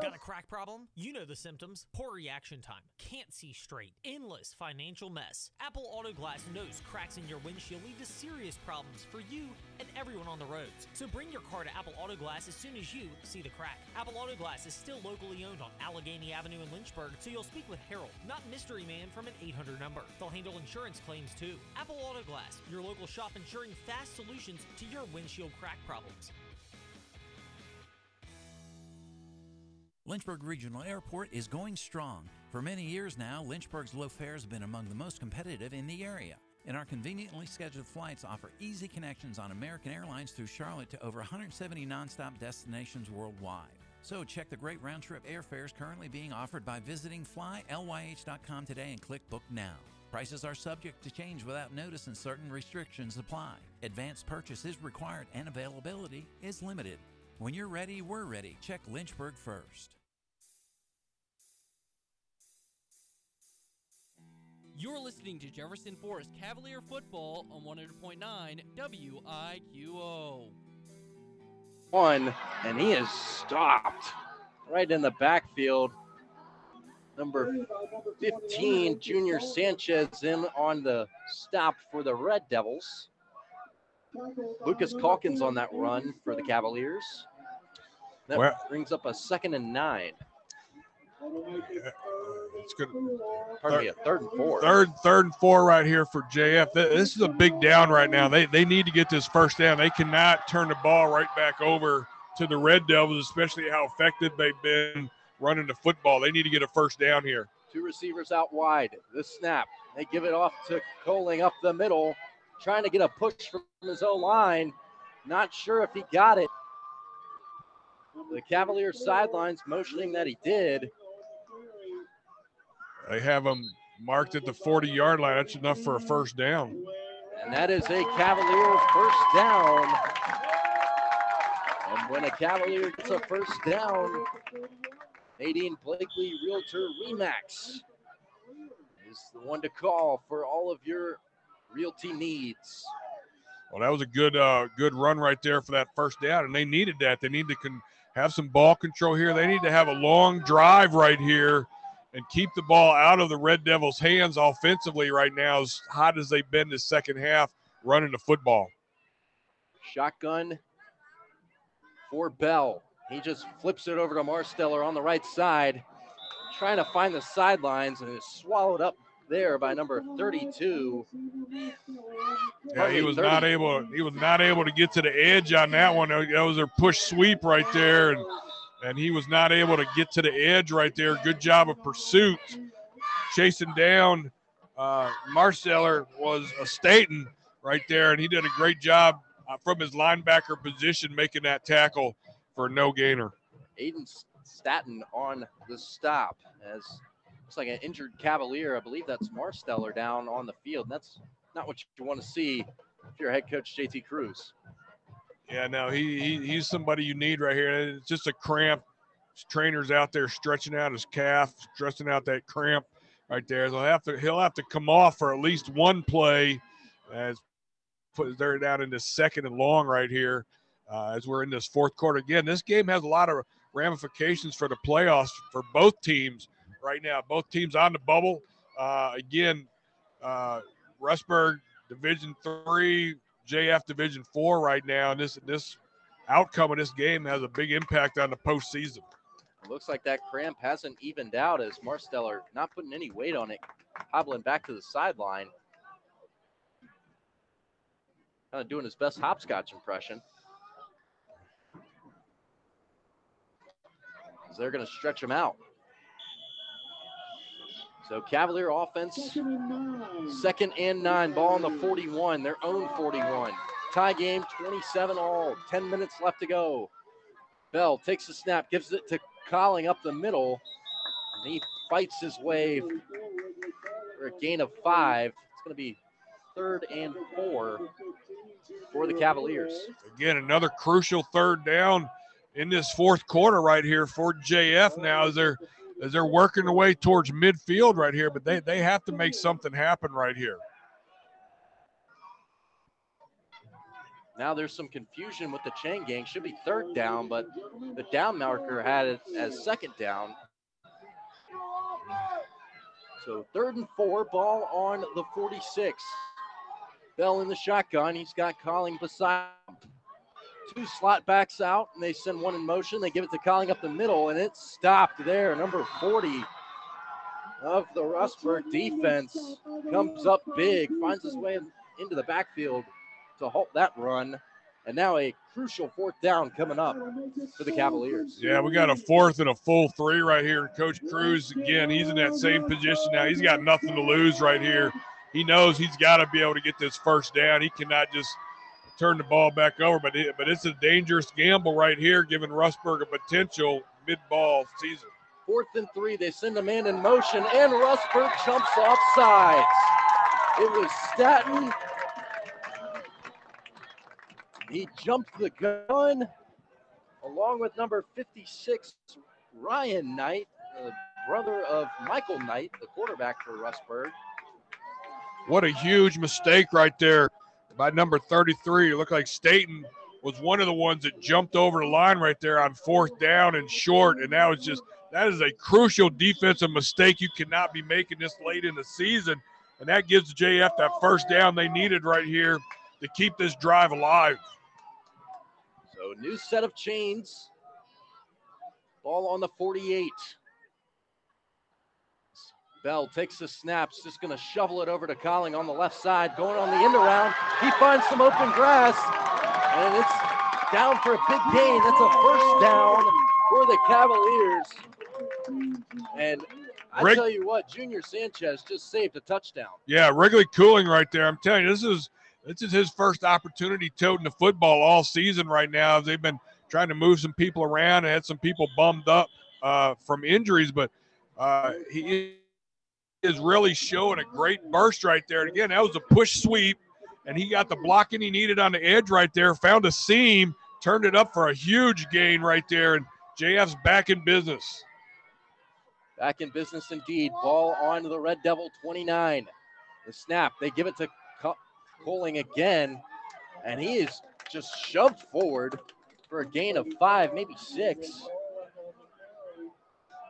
Got a crack problem? You know the symptoms poor reaction time, can't see straight, endless financial mess. Apple Auto Glass knows cracks in your windshield lead to serious problems for you and everyone on the roads. So bring your car to Apple Auto Glass as soon as you see the crack. Apple Auto Glass is still locally owned on Allegheny Avenue in Lynchburg, so you'll speak with Harold, not Mystery Man from an 800 number. They'll handle insurance claims too. Apple Auto Glass, your local shop ensuring fast solutions to your windshield crack problems. Lynchburg Regional Airport is going strong. For many years now, Lynchburg's low fares have been among the most competitive in the area. And our conveniently scheduled flights offer easy connections on American Airlines through Charlotte to over 170 nonstop destinations worldwide. So check the great round trip airfares currently being offered by visiting flylyh.com today and click Book Now. Prices are subject to change without notice and certain restrictions apply. Advanced purchase is required and availability is limited. When you're ready, we're ready. Check Lynchburg first. You're listening to Jefferson Forest Cavalier Football on 100.9 WIQO. One, and he is stopped right in the backfield. Number 15, Junior Sanchez, in on the stop for the Red Devils. Lucas Calkins on that run for the Cavaliers. That Well- brings up a second and nine. Uh, It's good. Pardon me, a third and four. Third, third and four right here for JF. This is a big down right now. They they need to get this first down. They cannot turn the ball right back over to the Red Devils, especially how effective they've been running the football. They need to get a first down here. Two receivers out wide. The snap. They give it off to Coling up the middle, trying to get a push from his own line. Not sure if he got it. The Cavaliers sidelines motioning that he did. They have them marked at the 40 yard line. That's enough for a first down. And that is a Cavaliers first down. And when a Cavalier gets a first down, Nadine Blakely Realtor Remax is the one to call for all of your realty needs. Well, that was a good uh, good run right there for that first down, and they needed that. They need to con- have some ball control here. They need to have a long drive right here and keep the ball out of the Red Devils' hands offensively right now, as hot as they've been this second half running the football. Shotgun for Bell. He just flips it over to Marsteller on the right side, trying to find the sidelines, and is swallowed up there by number 32. Yeah, he was not able. He was not able to get to the edge on that one. That was a push sweep right there, and and he was not able to get to the edge right there. Good job of pursuit, chasing down. Uh, Marsteller was a Staten right there, and he did a great job uh, from his linebacker position making that tackle for no gainer. Aiden Staten on the stop as looks like an injured Cavalier. I believe that's Marsteller down on the field. That's not what you want to see if you're head coach JT Cruz. Yeah, no, he, he he's somebody you need right here. It's just a cramp. His trainer's out there stretching out his calf, stretching out that cramp right there. He'll have to he'll have to come off for at least one play as put they're down into second and long right here uh, as we're in this fourth quarter. Again, this game has a lot of ramifications for the playoffs for both teams right now. Both teams on the bubble. Uh, again, uh, Rustburg Division Three, JF Division Four right now, and this this outcome of this game has a big impact on the postseason. It looks like that cramp hasn't evened out as Marsteller not putting any weight on it, hobbling back to the sideline. Kind of doing his best hopscotch impression. As they're going to stretch him out. So Cavalier offense, second and nine, ball on the 41, their own 41. Tie game, 27 all, 10 minutes left to go. Bell takes the snap, gives it to Colling up the middle. And he fights his way for a gain of five. It's going to be third and four for the Cavaliers. Again, another crucial third down in this fourth quarter right here for JF now as they're as they're working their way towards midfield right here, but they, they have to make something happen right here. Now there's some confusion with the chain gang. Should be third down, but the down marker had it as second down. So third and four, ball on the 46. Bell in the shotgun. He's got Colling beside him. Two slot backs out, and they send one in motion. They give it to Colling up the middle, and it stopped there. Number 40 of the Rustburg defense comes up big, finds his way into the backfield to halt that run. And now a crucial fourth down coming up for the Cavaliers. Yeah, we got a fourth and a full three right here. Coach Cruz, again, he's in that same position now. He's got nothing to lose right here. He knows he's got to be able to get this first down. He cannot just turn the ball back over, but it, but it's a dangerous gamble right here, giving Rustburg a potential mid-ball season. Fourth and three, they send a man in motion, and Rustburg jumps off sides. It was Staton he jumped the gun along with number 56, Ryan Knight, the brother of Michael Knight, the quarterback for Rustburg. What a huge mistake right there by number 33. It looked like Staten was one of the ones that jumped over the line right there on fourth down and short. And that was just, that is a crucial defensive mistake you cannot be making this late in the season. And that gives the JF that first down they needed right here to keep this drive alive. So new set of chains. Ball on the 48. Bell takes the snaps, just going to shovel it over to Colling on the left side, going on the end around. He finds some open grass, and it's down for a big gain. That's a first down for the Cavaliers. And I Rig- tell you what, Junior Sanchez just saved a touchdown. Yeah, Wrigley cooling right there. I'm telling you, this is this is his first opportunity toting the football all season right now. They've been trying to move some people around and had some people bummed up uh, from injuries, but uh, he is really showing a great burst right there. And again, that was a push sweep, and he got the blocking he needed on the edge right there, found a seam, turned it up for a huge gain right there, and JF's back in business. Back in business indeed. Ball on to the Red Devil 29. The snap, they give it to pulling again, and he is just shoved forward for a gain of five, maybe six.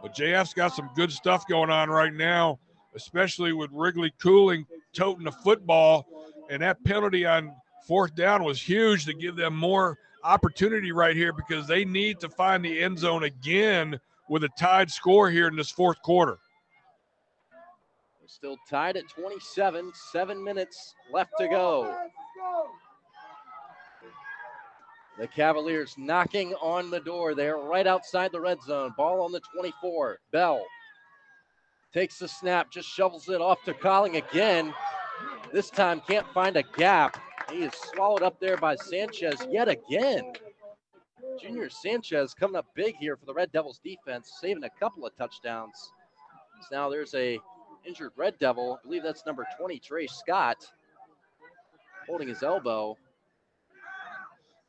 Well, JF's got some good stuff going on right now, especially with Wrigley Cooling toting the football. And that penalty on fourth down was huge to give them more opportunity right here because they need to find the end zone again with a tied score here in this fourth quarter. Still tied at 27, seven minutes left to go. The Cavaliers knocking on the door. They're right outside the red zone. Ball on the 24. Bell takes the snap, just shovels it off to Colling again. This time can't find a gap. He is swallowed up there by Sanchez yet again. Junior Sanchez coming up big here for the Red Devils defense, saving a couple of touchdowns. So now there's a injured Red Devil. I believe that's number 20, Trey Scott, holding his elbow.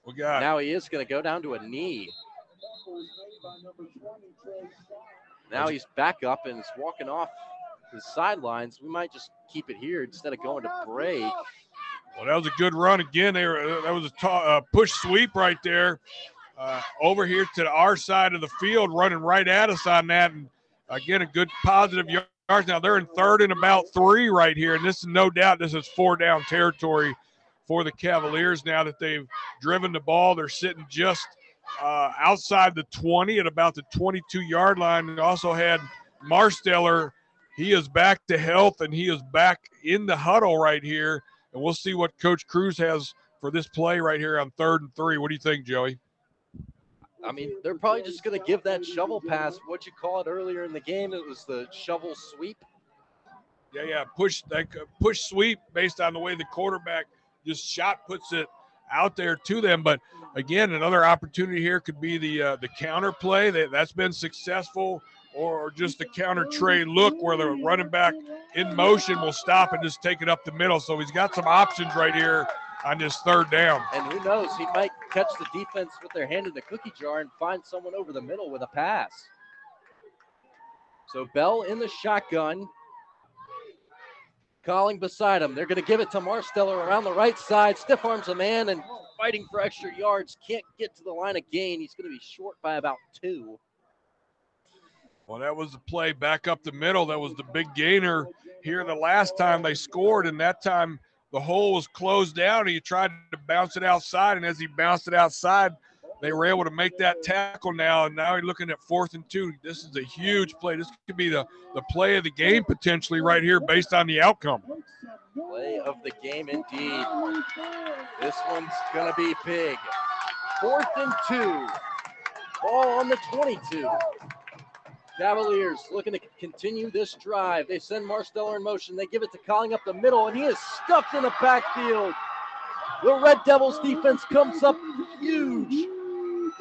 We got now he is going to go down to a knee. Now he's back up and is walking off the sidelines. We might just keep it here instead of going to break. Well, that was a good run again. There, uh, that was a t- uh, push sweep right there. Uh, over here to our side of the field, running right at us on that, and again a good positive yards. Now they're in third and about three right here, and this is no doubt this is four down territory for the Cavaliers now that they've driven the ball. They're sitting just uh, outside the 20 at about the 22 yard line. And also had Marsteller. He is back to health and he is back in the huddle right here. And we'll see what Coach Cruz has for this play right here on third and three. What do you think, Joey? I mean, they're probably just going to give that shovel pass. What you call it earlier in the game? It was the shovel sweep. Yeah, yeah, push that push sweep based on the way the quarterback just shot puts it out there to them. But again, another opportunity here could be the uh, the counter play that that's been successful, or just the counter trade look where the running back in motion will stop and just take it up the middle. So he's got some options right here on this third down. And who knows, he might catch the defense with their hand in the cookie jar and find someone over the middle with a pass. So Bell in the shotgun. Colling beside him. They're going to give it to Marsteller around the right side. Stiff arms a man and fighting for extra yards. Can't get to the line of gain. He's going to be short by about two. Well, that was the play back up the middle. That was the big gainer here the last time they scored, and that time the hole was closed down. He tried to bounce it outside, and as he bounced it outside, they were able to make that tackle now. And now he's looking at fourth and two. This is a huge play. This could be the, the play of the game potentially right here based on the outcome. Play of the game indeed. This one's going to be big. Fourth and two. Ball on the 22. Cavaliers looking to continue this drive. They send Marsteller in motion. They give it to Colling up the middle, and he is stuffed in the backfield. The Red Devils defense comes up huge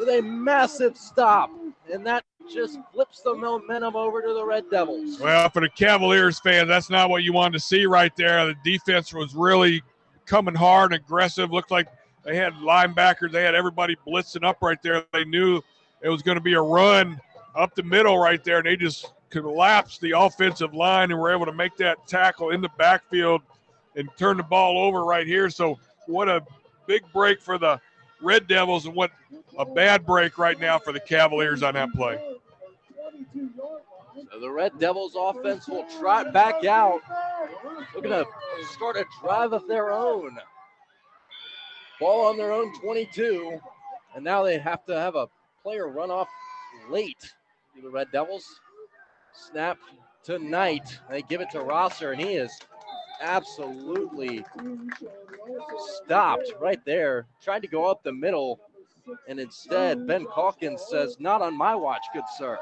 with a massive stop, and that just flips the momentum over to the Red Devils. Well, for the Cavaliers fans, that's not what you wanted to see right there. The defense was really coming hard aggressive. Looked like they had linebackers, they had everybody blitzing up right there. They knew it was going to be a run up the middle right there, and they just collapsed the offensive line and were able to make that tackle in the backfield and turn the ball over right here. So, what a big break for the Red Devils, and what a bad break right now for the Cavaliers on that play. So the Red Devils offense will trot back out. Looking to start a drive of their own. Ball on their own 22. And now they have to have a player run off late the Red Devils. Snap tonight. They give it to Rosser, and he is absolutely stopped right there. Tried to go up the middle, and instead Ben Calkins says, "Not on my watch, good sir."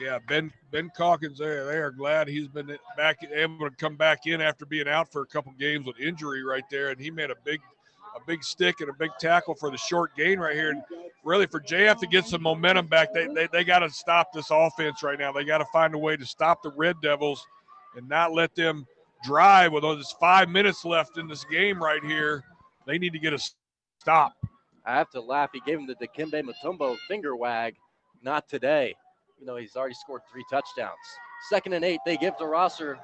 Yeah, Ben Ben Calkins, they they are glad he's been back able to come back in after being out for a couple games with injury right there, and he made a big a big stick and a big tackle for the short gain right here. And really, for JF to get some momentum back, they, they, they got to stop this offense right now. They got to find a way to stop the Red Devils and not let them drive with there's five minutes left in this game right here. They need to get a stop. I have to laugh. He gave him the Dikembe Mutombo finger wag. Not today. You know, he's already scored three touchdowns. Second and eight, they give to Rosser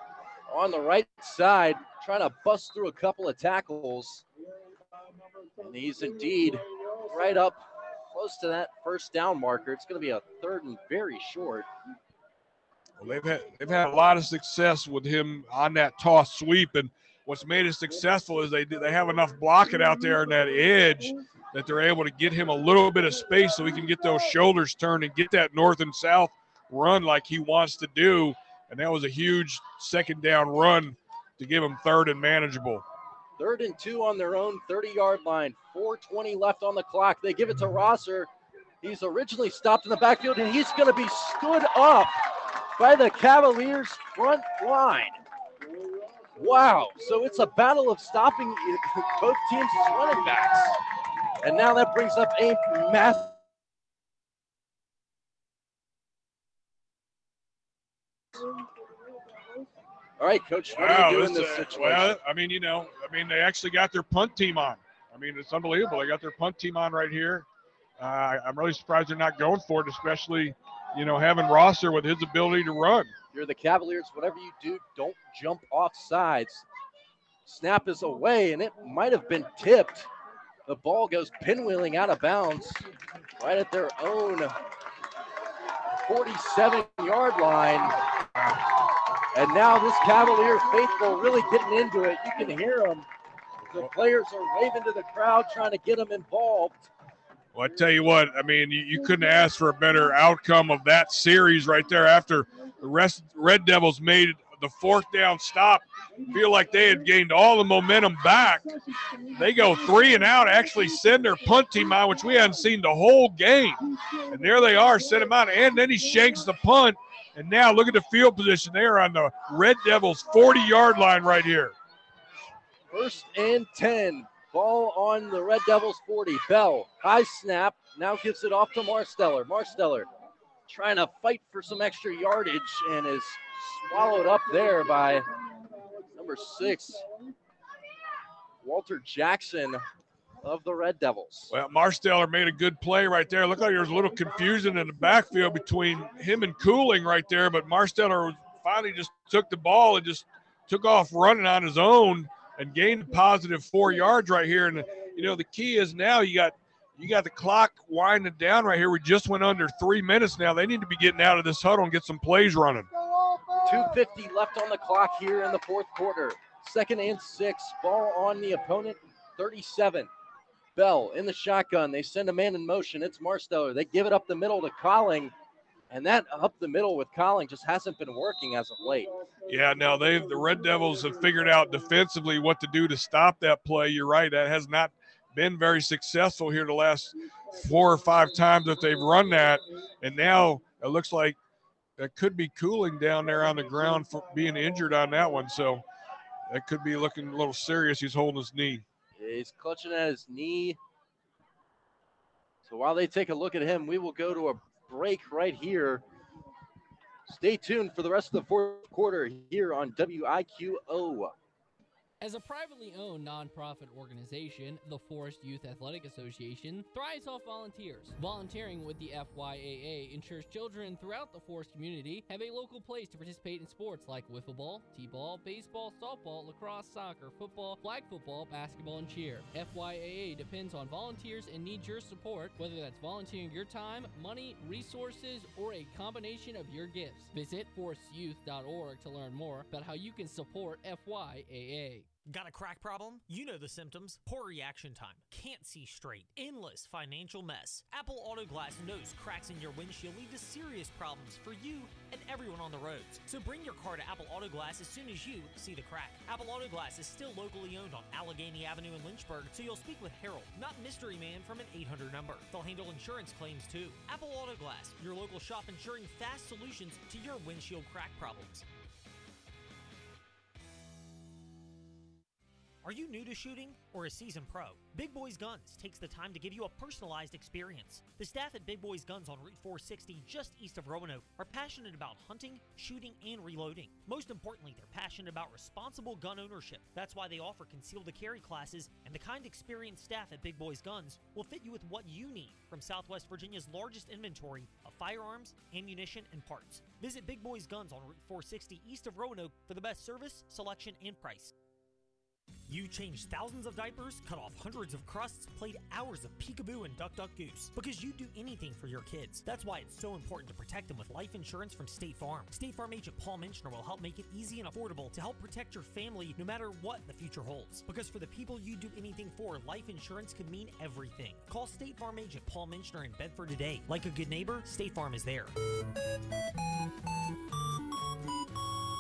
on the right side, trying to bust through a couple of tackles. And he's indeed right up close to that first down marker. It's going to be a third and very short. Well, they've had they've had a lot of success with him on that toss sweep, and what's made it successful is they they have enough blocking out there on that edge that they're able to get him a little bit of space so he can get those shoulders turned and get that north and south run like he wants to do. And that was a huge second down run to give him third and manageable. Third and two on their own 30 yard line. 420 left on the clock. They give it to Rosser. He's originally stopped in the backfield, and he's going to be stood up by the Cavaliers front line. Wow. So it's a battle of stopping both teams' running backs. And now that brings up a massive. All right, coach. What wow, are you doing this, this uh, well, I mean, you know, I mean, they actually got their punt team on. I mean, it's unbelievable. They got their punt team on right here. Uh, I'm really surprised they're not going for it, especially, you know, having Rosser with his ability to run. You're the Cavaliers. Whatever you do, don't jump off sides. Snap is away, and it might have been tipped. The ball goes pinwheeling out of bounds right at their own 47 yard line. And now this Cavaliers faithful really getting into it. You can hear them. The players are waving to the crowd, trying to get them involved. Well, I tell you what, I mean, you, you couldn't ask for a better outcome of that series right there after the rest Red Devils made the fourth down stop. Feel like they had gained all the momentum back. They go three and out, actually send their punt team out, which we hadn't seen the whole game. And there they are, send him out, and then he shanks the punt. And now look at the field position. They are on the Red Devils 40 yard line right here. First and 10. Ball on the Red Devils 40. Bell, high snap, now gives it off to Marsteller. Marsteller trying to fight for some extra yardage and is swallowed up there by number six, Walter Jackson of the Red Devils. Well, Marsteller made a good play right there. Looked like there was a little confusion in the backfield between him and Cooling right there, but Marsteller finally just took the ball and just took off running on his own and gained positive four yards right here. And you know, the key is now you got you got the clock winding down right here. We just went under three minutes now. They need to be getting out of this huddle and get some plays running. 250 left on the clock here in the fourth quarter. Second and six. Ball on the opponent, 37. Bell in the shotgun. They send a man in motion. It's Marsteller. They give it up the middle to Colling. And that up the middle with Colling just hasn't been working as of late. Yeah, now they've the Red Devils have figured out defensively what to do to stop that play. You're right. That has not been very successful here the last four or five times that they've run that. And now it looks like that could be cooling down there on the ground for being injured on that one. So that could be looking a little serious. He's holding his knee. He's clutching at his knee. So while they take a look at him, we will go to a break right here. Stay tuned for the rest of the fourth quarter here on WIQO. As a privately owned nonprofit organization, the Forest Youth Athletic Association thrives off volunteers. Volunteering with the FYAA ensures children throughout the Forest community have a local place to participate in sports like wiffle ball, t-ball, baseball, softball, lacrosse, soccer, football, flag football, basketball, and cheer. FYAA depends on volunteers and needs your support, whether that's volunteering your time, money, resources, or a combination of your gifts. Visit forestyouth.org to learn more about how you can support FYAA. Got a crack problem? You know the symptoms. Poor reaction time. Can't see straight. Endless financial mess. Apple Auto Glass knows cracks in your windshield lead to serious problems for you and everyone on the roads. So bring your car to Apple Auto Glass as soon as you see the crack. Apple Auto Glass is still locally owned on Allegheny Avenue in Lynchburg, so you'll speak with Harold, not Mystery Man from an 800 number. They'll handle insurance claims too. Apple Auto Glass, your local shop ensuring fast solutions to your windshield crack problems. Are you new to shooting or a seasoned pro? Big Boys Guns takes the time to give you a personalized experience. The staff at Big Boys Guns on Route 460, just east of Roanoke, are passionate about hunting, shooting, and reloading. Most importantly, they're passionate about responsible gun ownership. That's why they offer concealed carry classes, and the kind experienced staff at Big Boys Guns will fit you with what you need from Southwest Virginia's largest inventory of firearms, ammunition, and parts. Visit Big Boys Guns on Route 460 east of Roanoke for the best service, selection, and price. You changed thousands of diapers, cut off hundreds of crusts, played hours of peekaboo and duck duck goose. Because you'd do anything for your kids. That's why it's so important to protect them with life insurance from State Farm. State Farm agent Paul Minchner will help make it easy and affordable to help protect your family no matter what the future holds. Because for the people you do anything for, life insurance could mean everything. Call State Farm agent Paul Minchner in Bedford today. Like a good neighbor, State Farm is there.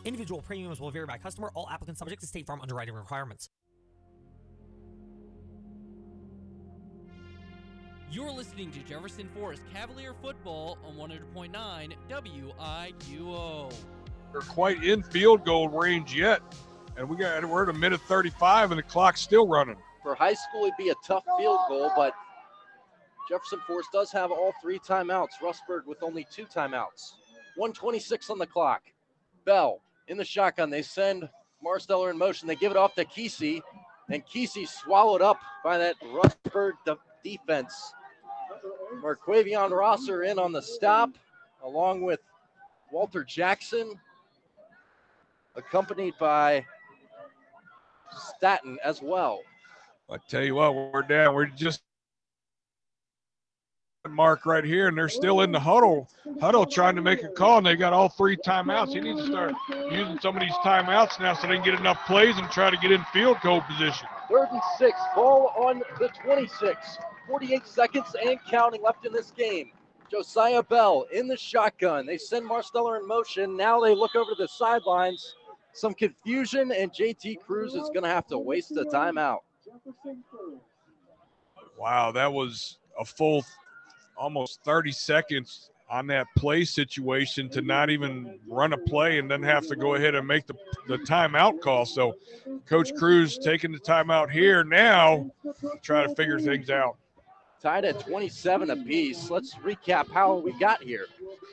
Individual premiums will vary by customer. All applicants subject to State Farm underwriting requirements. You're listening to Jefferson Forest Cavalier football on 100.9 WIQO. They're quite in field goal range yet, and we got we're at a minute 35, and the clock's still running. For high school, it'd be a tough field goal, but Jefferson Forest does have all three timeouts. Rustburg with only two timeouts. 126 on the clock. Bell in the shotgun. They send Marsteller in motion. They give it off to Kesey, and Kesey swallowed up by that Rustburg de- defense. Marquavion Rosser in on the stop, along with Walter Jackson, accompanied by Staten as well. I tell you what, we're down. We're just mark right here, and they're still in the huddle. Huddle trying to make a call, and they got all three timeouts. He needs to start using some of these timeouts now so they can get enough plays and try to get in field goal position. Third and six, ball on the 26. 48 seconds and counting left in this game. Josiah Bell in the shotgun. They send Marsteller in motion. Now they look over to the sidelines. Some confusion, and JT Cruz is going to have to waste a timeout. Wow, that was a full almost 30 seconds on that play situation to not even run a play and then have to go ahead and make the, the timeout call. So, Coach Cruz taking the timeout here now try to figure things out tied at 27 apiece. Let's recap how we got here.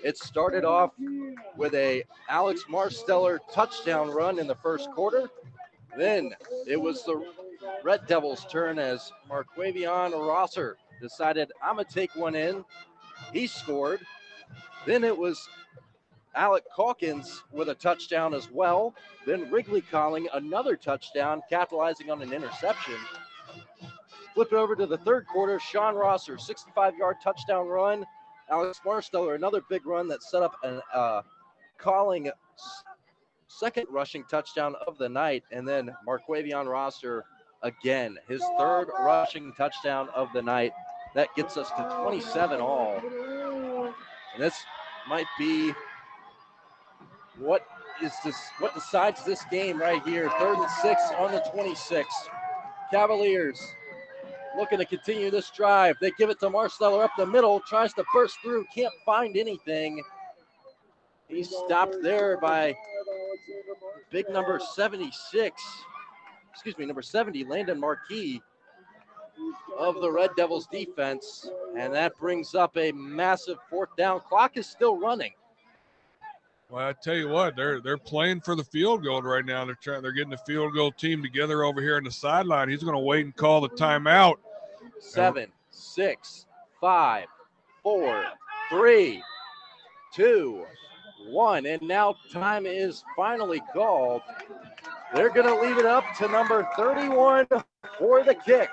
It started off with a Alex Marsteller touchdown run in the first quarter. Then it was the Red Devils' turn as Marquavion Rosser decided, I'm going to take one in. He scored. Then it was Alec Calkins with a touchdown as well. Then Wrigley Colling another touchdown, capitalizing on an interception. Flip it over to the third quarter. Sean Rosser, 65 yard touchdown run. Alex Marsteller, another big run that set up a uh, Colling second rushing touchdown of the night. And then Marquavion Rosser again, his third rushing touchdown of the night. That gets us to 27 all. And this might be what is this what decides this game right here. Third and six on the 26. Cavaliers looking to continue this drive. They give it to Marsteller up the middle, tries to burst through, can't find anything. He's stopped there by big number 76. Excuse me, number 70, Landon Marquis of the Red Devils defense. And that brings up a massive fourth down. Clock is still running. Well, I tell you what, they're they're playing for the field goal right now. They're trying. They're getting the field goal team together over here on the sideline. He's going to wait and call the timeout. Seven, six, five, four, three, two, one, and now time is finally called. They're going to leave it up to number 31 for the kick.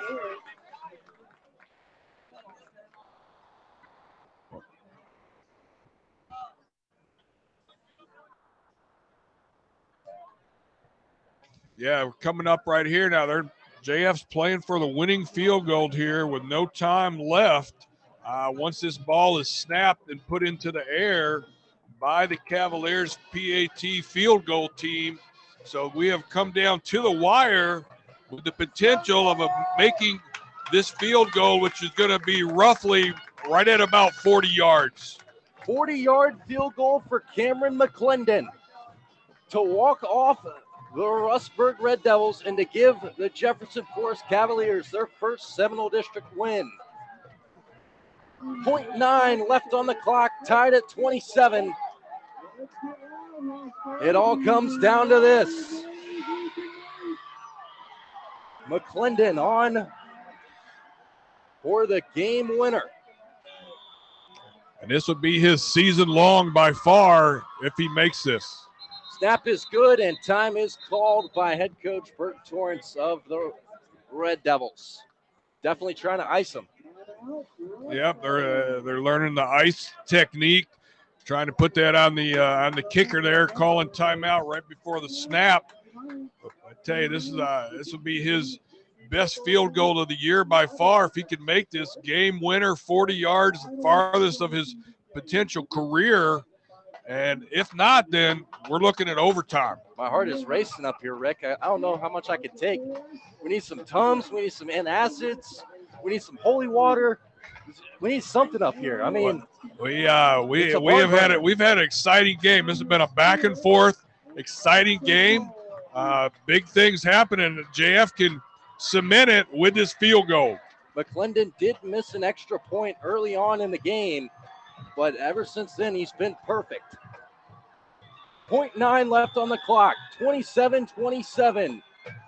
Yeah, we're coming up right here now. They're JF's playing for the winning field goal here with no time left. Uh, once this ball is snapped and put into the air by the Cavaliers PAT field goal team. So we have come down to the wire with the potential of a, making this field goal, which is going to be roughly right at about 40 yards. 40 yard field goal for Cameron McClendon to walk off the Rustburg Red Devils and to give the Jefferson Forest Cavaliers their first Seminole District win. 0.9 left on the clock, tied at 27. It all comes down to this. McClendon on for the game winner. And this would be his season long by far if he makes this. Snap is good, and time is called by head coach Bert Torrance of the Red Devils. Definitely trying to ice them. Yep, they're uh, they're learning the ice technique, trying to put that on the uh, on the kicker there, calling timeout right before the snap. I tell you, this is uh, this would be his best field goal of the year by far if he can make this game winner, 40 yards, farthest of his potential career. And if not, then we're looking at overtime. My heart is racing up here, Rick. I, I don't know how much I could take. We need some Tums. We need some antacids. We need some holy water. We need something up here. I mean, we uh, we we have had it. We've had an exciting game. This has been a back and forth, exciting game. Uh, big things happening. JF can cement it with this field goal. McClendon did miss an extra point early on in the game, but ever since then, he's been perfect. 0.9 left on the clock, 27 27.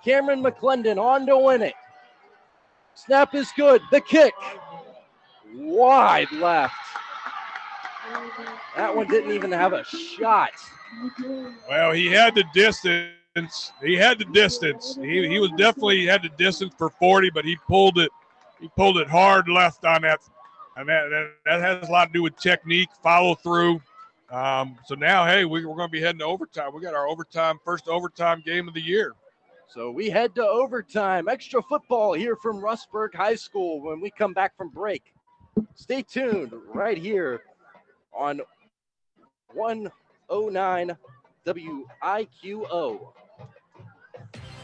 Cameron McClendon on to win it. Snap is good. The kick, wide left. That one didn't even have a shot. Well, he had the distance. He had the distance. He, he was definitely had the distance for 40, but he pulled it. He pulled it hard left on that and that, that, that has a lot to do with technique, follow through. Um, so now, hey, we, we're going to be heading to overtime. We got our overtime, first overtime game of the year. So we head to overtime. Extra football here from Rustburg High School when we come back from break. Stay tuned right here on 109 WIQO.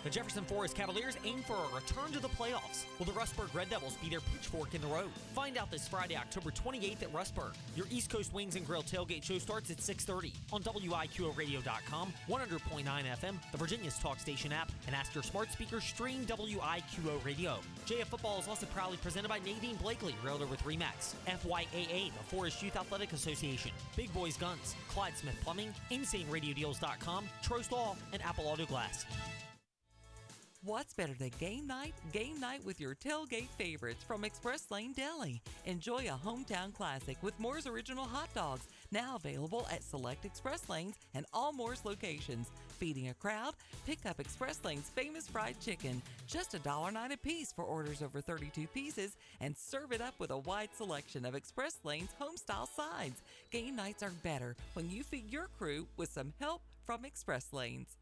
The Jefferson Forest Cavaliers aim for a return to the playoffs. Will the Rustburg Red Devils be their pitchfork in the road? Find out this Friday, October 28th at Rustburg. Your East Coast Wings and Grill tailgate show starts at 6:30 on WIQORadio.com, 100.9 FM, the Virginia's talk station app, and ask your smart speaker stream WIQO Radio. JF Football is also proudly presented by Nadine Blakely, realtor with Remax, FYAA, the Forest Youth Athletic Association, Big Boys Guns, Clyde Smith Plumbing, InsaneRadioDeals.com, Trost Law, and Apple Auto Glass. What's better than game night? Game night with your tailgate favorites from Express Lane Deli. Enjoy a hometown classic with Moore's Original Hot Dogs, Now available at select Express Lanes and all Moore's locations. Feeding a crowd? Pick up Express Lane's famous fried chicken. Just a $1.09 a piece for orders over 32 pieces and serve it up with a wide selection of Express Lane's home-style sides. Game nights are better when you feed your crew with some help from Express Lanes.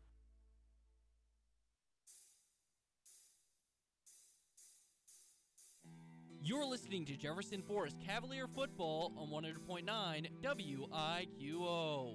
You're listening to Jefferson Forest Cavalier Football on 100.9 WIQO.